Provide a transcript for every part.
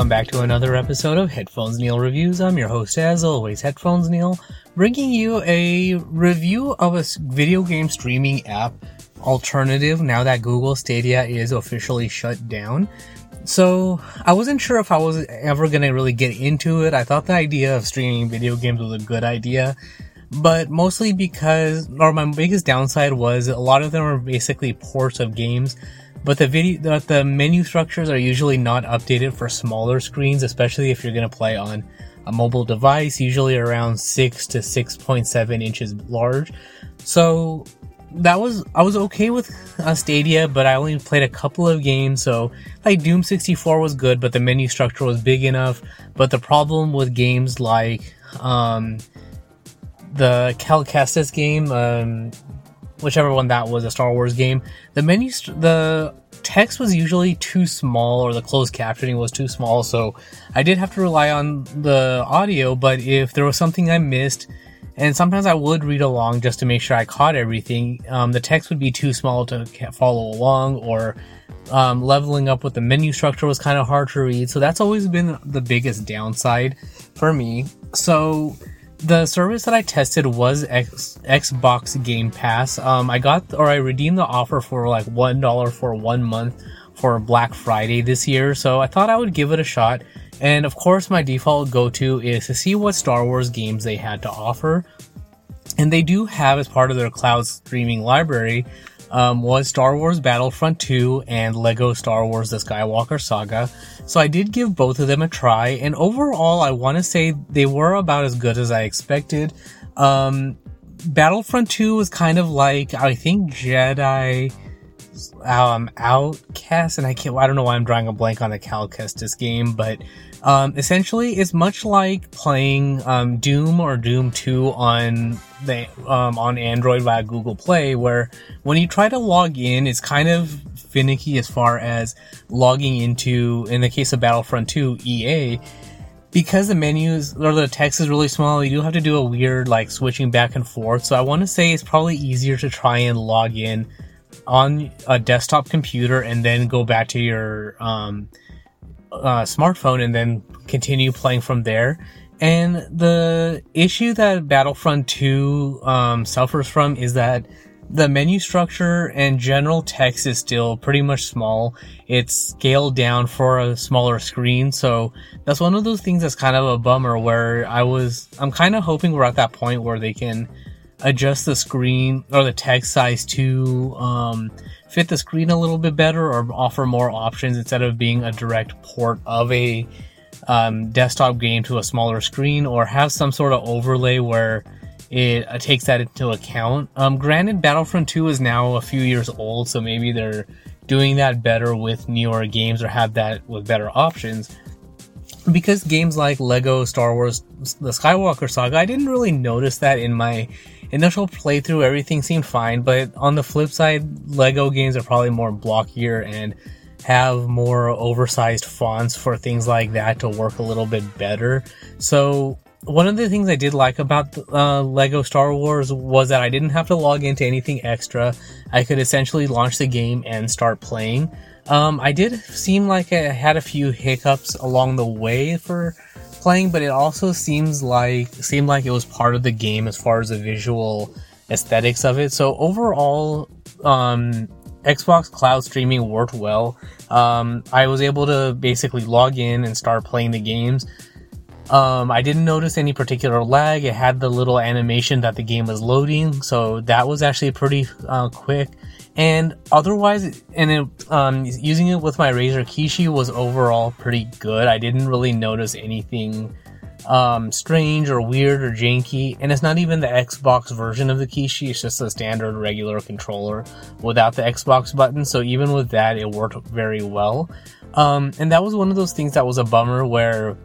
welcome back to another episode of Headphones Neil Reviews. I'm your host, as always, Headphones Neil, bringing you a review of a video game streaming app alternative now that Google Stadia is officially shut down. So, I wasn't sure if I was ever gonna really get into it. I thought the idea of streaming video games was a good idea, but mostly because, or my biggest downside was a lot of them are basically ports of games, but the video, the, the menu structures are usually not updated for smaller screens, especially if you're going to play on a mobile device, usually around 6 to 6.7 inches large. So that was I was okay with uh, Stadia, but I only played a couple of games. So like Doom 64 was good, but the menu structure was big enough. But the problem with games like um, the Cal Kestis game, um, whichever one that was, a Star Wars game, the menu, st- the text was usually too small or the closed captioning was too small. So I did have to rely on the audio. But if there was something I missed, and sometimes I would read along just to make sure I caught everything, um, the text would be too small to follow along or um, leveling up with the menu structure was kind of hard to read. So that's always been the biggest downside for me. So the service that I tested was X, Xbox Game Pass. Um, I got or I redeemed the offer for like one dollar for one month for Black Friday this year. So I thought I would give it a shot. And of course, my default go to is to see what Star Wars games they had to offer. And they do have as part of their cloud streaming library um, was Star Wars Battlefront 2 and Lego Star Wars The Skywalker Saga. So I did give both of them a try, and overall, I want to say they were about as good as I expected. Um, Battlefront 2 was kind of like, I think, Jedi um, Outcast, and I can't, I don't know why I'm drawing a blank on the Cal Kestis game, but um, essentially, it's much like playing um, Doom or Doom 2 on the um, on Android via Google Play, where when you try to log in, it's kind of finicky as far as logging into, in the case of Battlefront 2, EA. Because the menus or the text is really small, you do have to do a weird like switching back and forth. So I want to say it's probably easier to try and log in on a desktop computer and then go back to your um, uh, smartphone and then continue playing from there. And the issue that Battlefront 2 um, suffers from is that the menu structure and general text is still pretty much small. It's scaled down for a smaller screen, so that's one of those things that's kind of a bummer where I was, I'm kind of hoping we're at that point where they can adjust the screen or the text size to um, fit the screen a little bit better or offer more options instead of being a direct port of a um, desktop game to a smaller screen or have some sort of overlay where it uh, takes that into account. Um, granted, Battlefront 2 is now a few years old, so maybe they're doing that better with newer games or have that with better options. Because games like Lego Star Wars The Skywalker Saga, I didn't really notice that in my initial playthrough. Everything seemed fine, but on the flip side, Lego games are probably more blockier and have more oversized fonts for things like that to work a little bit better. So one of the things I did like about uh, Lego Star Wars was that I didn't have to log into anything extra. I could essentially launch the game and start playing. Um, I did seem like I had a few hiccups along the way for playing, but it also seems like seemed like it was part of the game as far as the visual aesthetics of it. So overall, um, Xbox Cloud streaming worked well. Um, I was able to basically log in and start playing the games. Um, I didn't notice any particular lag. It had the little animation that the game was loading, so that was actually pretty uh, quick. And otherwise, and it, um, using it with my Razer Kishi was overall pretty good. I didn't really notice anything um, strange or weird or janky. And it's not even the Xbox version of the Kishi, it's just a standard regular controller without the Xbox button. So even with that, it worked very well. Um, and that was one of those things that was a bummer where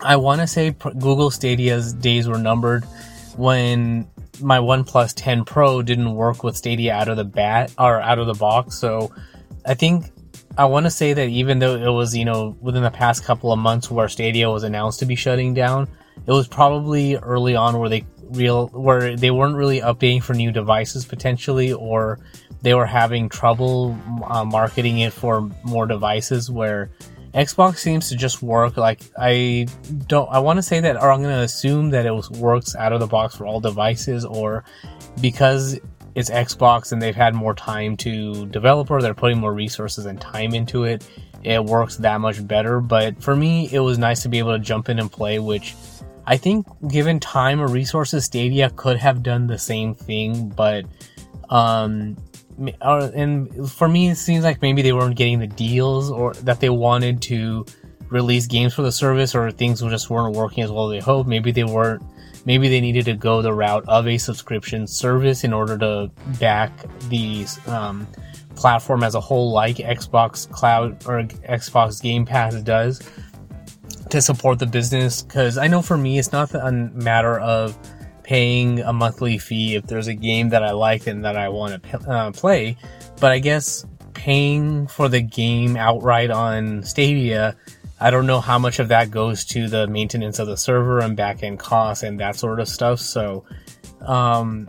I want to say Google Stadia's days were numbered when my OnePlus 10 Pro didn't work with Stadia out of the bat or out of the box. So I think I want to say that even though it was, you know, within the past couple of months where Stadia was announced to be shutting down, it was probably early on where they real where they weren't really updating for new devices potentially or they were having trouble uh, marketing it for more devices where Xbox seems to just work like I don't I want to say that or I'm going to assume that it works out of the box for all devices or because it's Xbox and they've had more time to develop or they're putting more resources and time into it it works that much better. But for me it was nice to be able to jump in and play which I think given time or resources Stadia could have done the same thing but um and for me, it seems like maybe they weren't getting the deals or that they wanted to release games for the service, or things just weren't working as well as they hoped. Maybe they weren't. Maybe they needed to go the route of a subscription service in order to back the um, platform as a whole, like Xbox Cloud or Xbox Game Pass does, to support the business. Because I know for me, it's not a matter of paying a monthly fee if there's a game that I like and that I want to uh, play. But I guess paying for the game outright on Stadia, I don't know how much of that goes to the maintenance of the server and backend costs and that sort of stuff. So, um,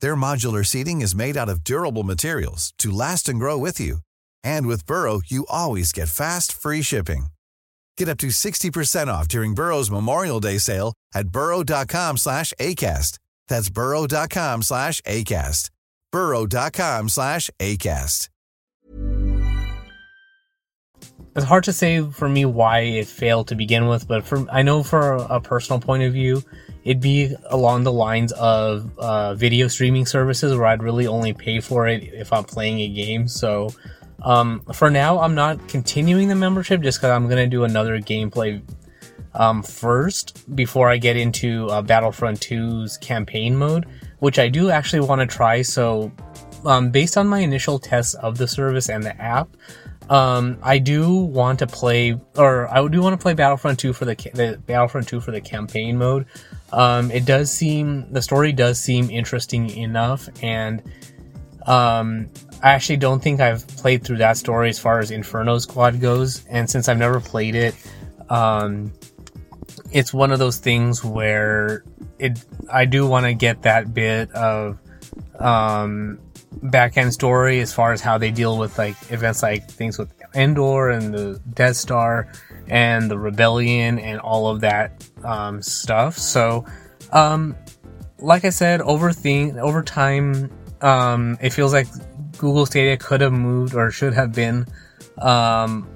Their modular seating is made out of durable materials to last and grow with you. And with Burrow, you always get fast, free shipping. Get up to 60% off during Burrow's Memorial Day sale at burrow.com slash ACAST. That's burrow.com slash ACAST. burrow.com slash ACAST. it's hard to say for me why it failed to begin with, but for I know for a personal point of view, it'd be along the lines of uh, video streaming services where I'd really only pay for it if I'm playing a game. So Um, for now, I'm not continuing the membership just because I'm gonna do another gameplay um, first before I get into uh, Battlefront 2's campaign mode, which I do actually want to try. So, um, based on my initial tests of the service and the app, um, I do want to play, or I do want to play Battlefront 2 for the, the Battlefront 2 for the campaign mode. Um, it does seem the story does seem interesting enough, and um, I actually don't think I've played through that story as far as Inferno Squad goes. And since I've never played it, um, it's one of those things where it I do want to get that bit of um, back end story as far as how they deal with like events like things with Endor and the Death Star and the rebellion and all of that um, stuff. So, um, like I said, over thing over time, um, it feels like Google Stadia could have moved or should have been um,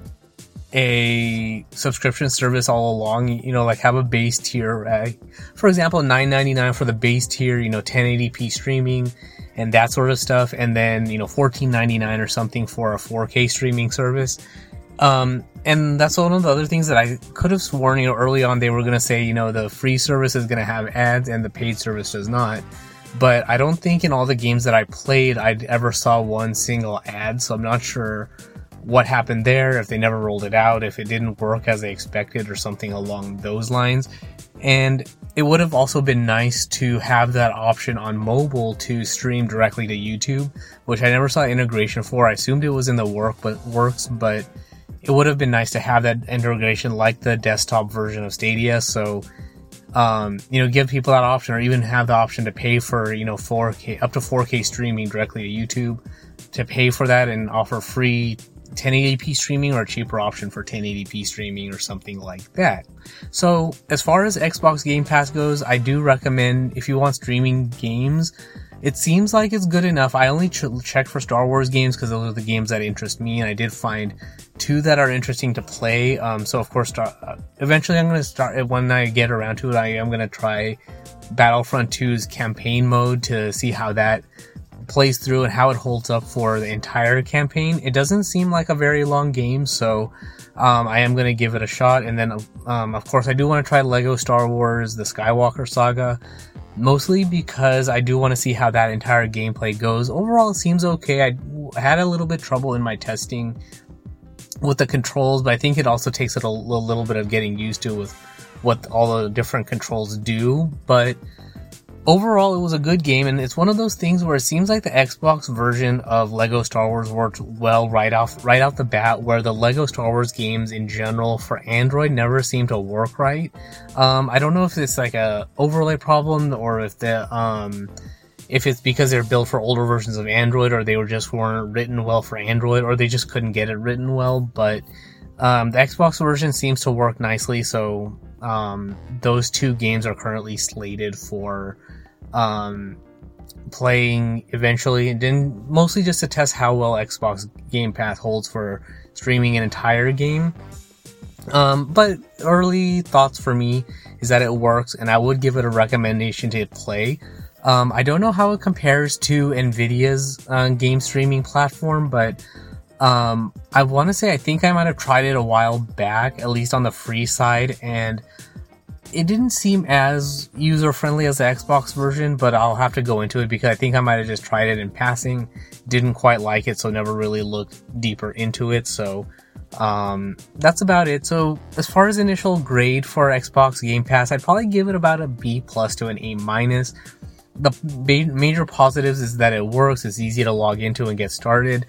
a subscription service all along. You know, like have a base tier. Right? For example, nine ninety nine for the base tier. You know, 1080p streaming and that sort of stuff, and then you know, fourteen ninety nine or something for a 4K streaming service. Um, and that's one of the other things that I could have sworn, you know, early on they were going to say, you know, the free service is going to have ads and the paid service does not. But I don't think in all the games that I played, I ever saw one single ad. So I'm not sure what happened there, if they never rolled it out, if it didn't work as they expected, or something along those lines. And it would have also been nice to have that option on mobile to stream directly to YouTube, which I never saw integration for. I assumed it was in the work, but works, but it would have been nice to have that integration like the desktop version of Stadia. So, um, you know, give people that option, or even have the option to pay for you know 4K up to 4K streaming directly to YouTube, to pay for that and offer free 1080p streaming or a cheaper option for 1080p streaming or something like that. So, as far as Xbox Game Pass goes, I do recommend if you want streaming games it seems like it's good enough. I only ch- checked for Star Wars games because those are the games that interest me, and I did find two that are interesting to play. Um, so of course, start, uh, eventually I'm going to start when I get around to it. I am going to try Battlefront 2's campaign mode to see how that plays through and how it holds up for the entire campaign. It doesn't seem like a very long game, so um, I am going to give it a shot. And then, um, of course, I do want to try Lego Star Wars: The Skywalker Saga mostly because I do want to see how that entire gameplay goes. Overall, it seems okay. I had a little bit trouble in my testing with the controls, but I think it also takes it a, little bit of getting used to with what all the different controls do. But overall, it was a good game, and it's one of those things where it seems like the Xbox version of Lego Star Wars worked well right off right off the bat. Where the Lego Star Wars games in general for Android never seem to work right. Um, I don't know if it's like a overlay problem or if the um, if it's because they're built for older versions of Android or they were just weren't written well for Android or they just couldn't get it written well. But um, the Xbox version seems to work nicely, so um, those two games are currently slated for um, playing eventually, and then mostly just to test how well Xbox Game Pass holds for streaming an entire game. Um, but early thoughts for me is that it works, and I would give it a recommendation to play. Um, I don't know how it compares to Nvidia's uh, game streaming platform, but um, I want to say I think I might have tried it a while back, at least on the free side, and it didn't seem as user friendly as the Xbox version, but I'll have to go into it because I think I might have just tried it in passing, didn't quite like it, so never really looked deeper into it. So um, that's about it. So as far as initial grade for Xbox Game Pass, I'd probably give it about a B plus to an A minus. The major positives is that it works, it's easy to log into and get started.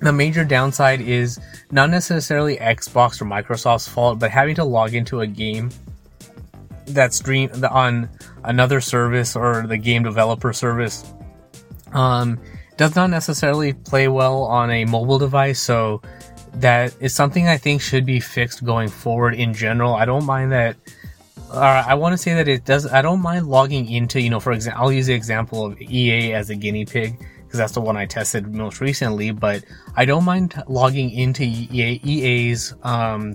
The major downside is not necessarily Xbox or Microsoft's fault, but having to log into a game that stream on another service or the game developer service um, does not necessarily play well on a mobile device. So that is something I think should be fixed going forward in general. I don't mind that. Uh, I want to say that it does. I don't mind logging into, you know, for example, I'll use the example of EA as a guinea pig because that's the one I tested most recently. But I don't mind logging into EA, EA's um,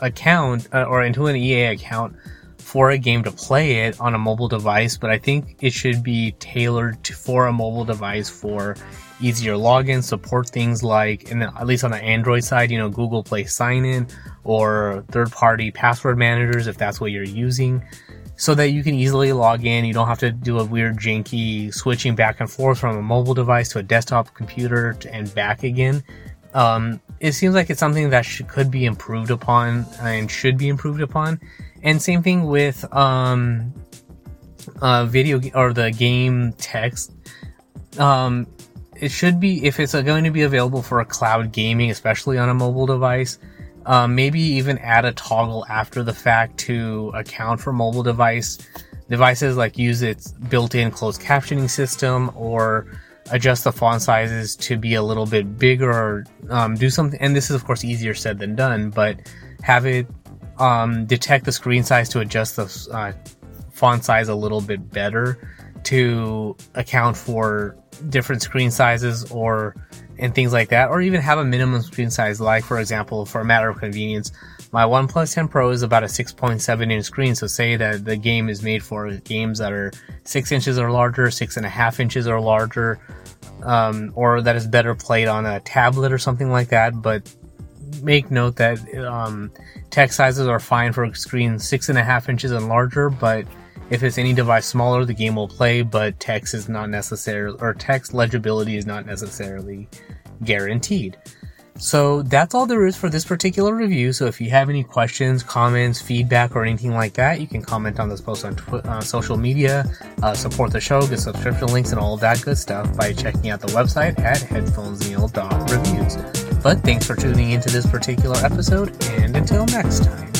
account uh, or into an EA account for a game to play it on a mobile device, but I think it should be tailored to, for a mobile device for easier login, support things like, and at least on the Android side, you know, Google Play sign in or third party password managers if that's what you're using so that you can easily log in. You don't have to do a weird janky switching back and forth from a mobile device to a desktop computer and back again. Um, it seems like it's something that should, could be improved upon and should be improved upon. And same thing with um, uh, video or the game text. Um, it should be if it's going to be available for a cloud gaming, especially on a mobile device um, maybe even add a toggle after the fact to account for mobile device devices, like use its built-in closed captioning system or adjust the font sizes to be a little bit bigger or um, do something. And this is of course easier said than done, but have it um, detect the screen size to adjust the uh, font size a little bit better to account for different screen sizes or and things like that, or even have a minimum screen size. Like, for example, for a matter of convenience, my OnePlus 10 Pro is about a 6.7 inch screen. So, say that the game is made for games that are six inches or larger, six and a half inches or larger, um, or that is better played on a tablet or something like that. But make note that um, text sizes are fine for screens six and a half inches and larger, but if it's any device smaller, the game will play, but text is not necessarily, or text legibility is not necessarily guaranteed. So that's all there is for this particular review. So if you have any questions, comments, feedback, or anything like that, you can comment on this post on tw- uh, social media, uh, support the show, get subscription links, and all that good stuff by checking out the website at headphonesneil.reviews. But thanks for tuning into this particular episode, and until next time.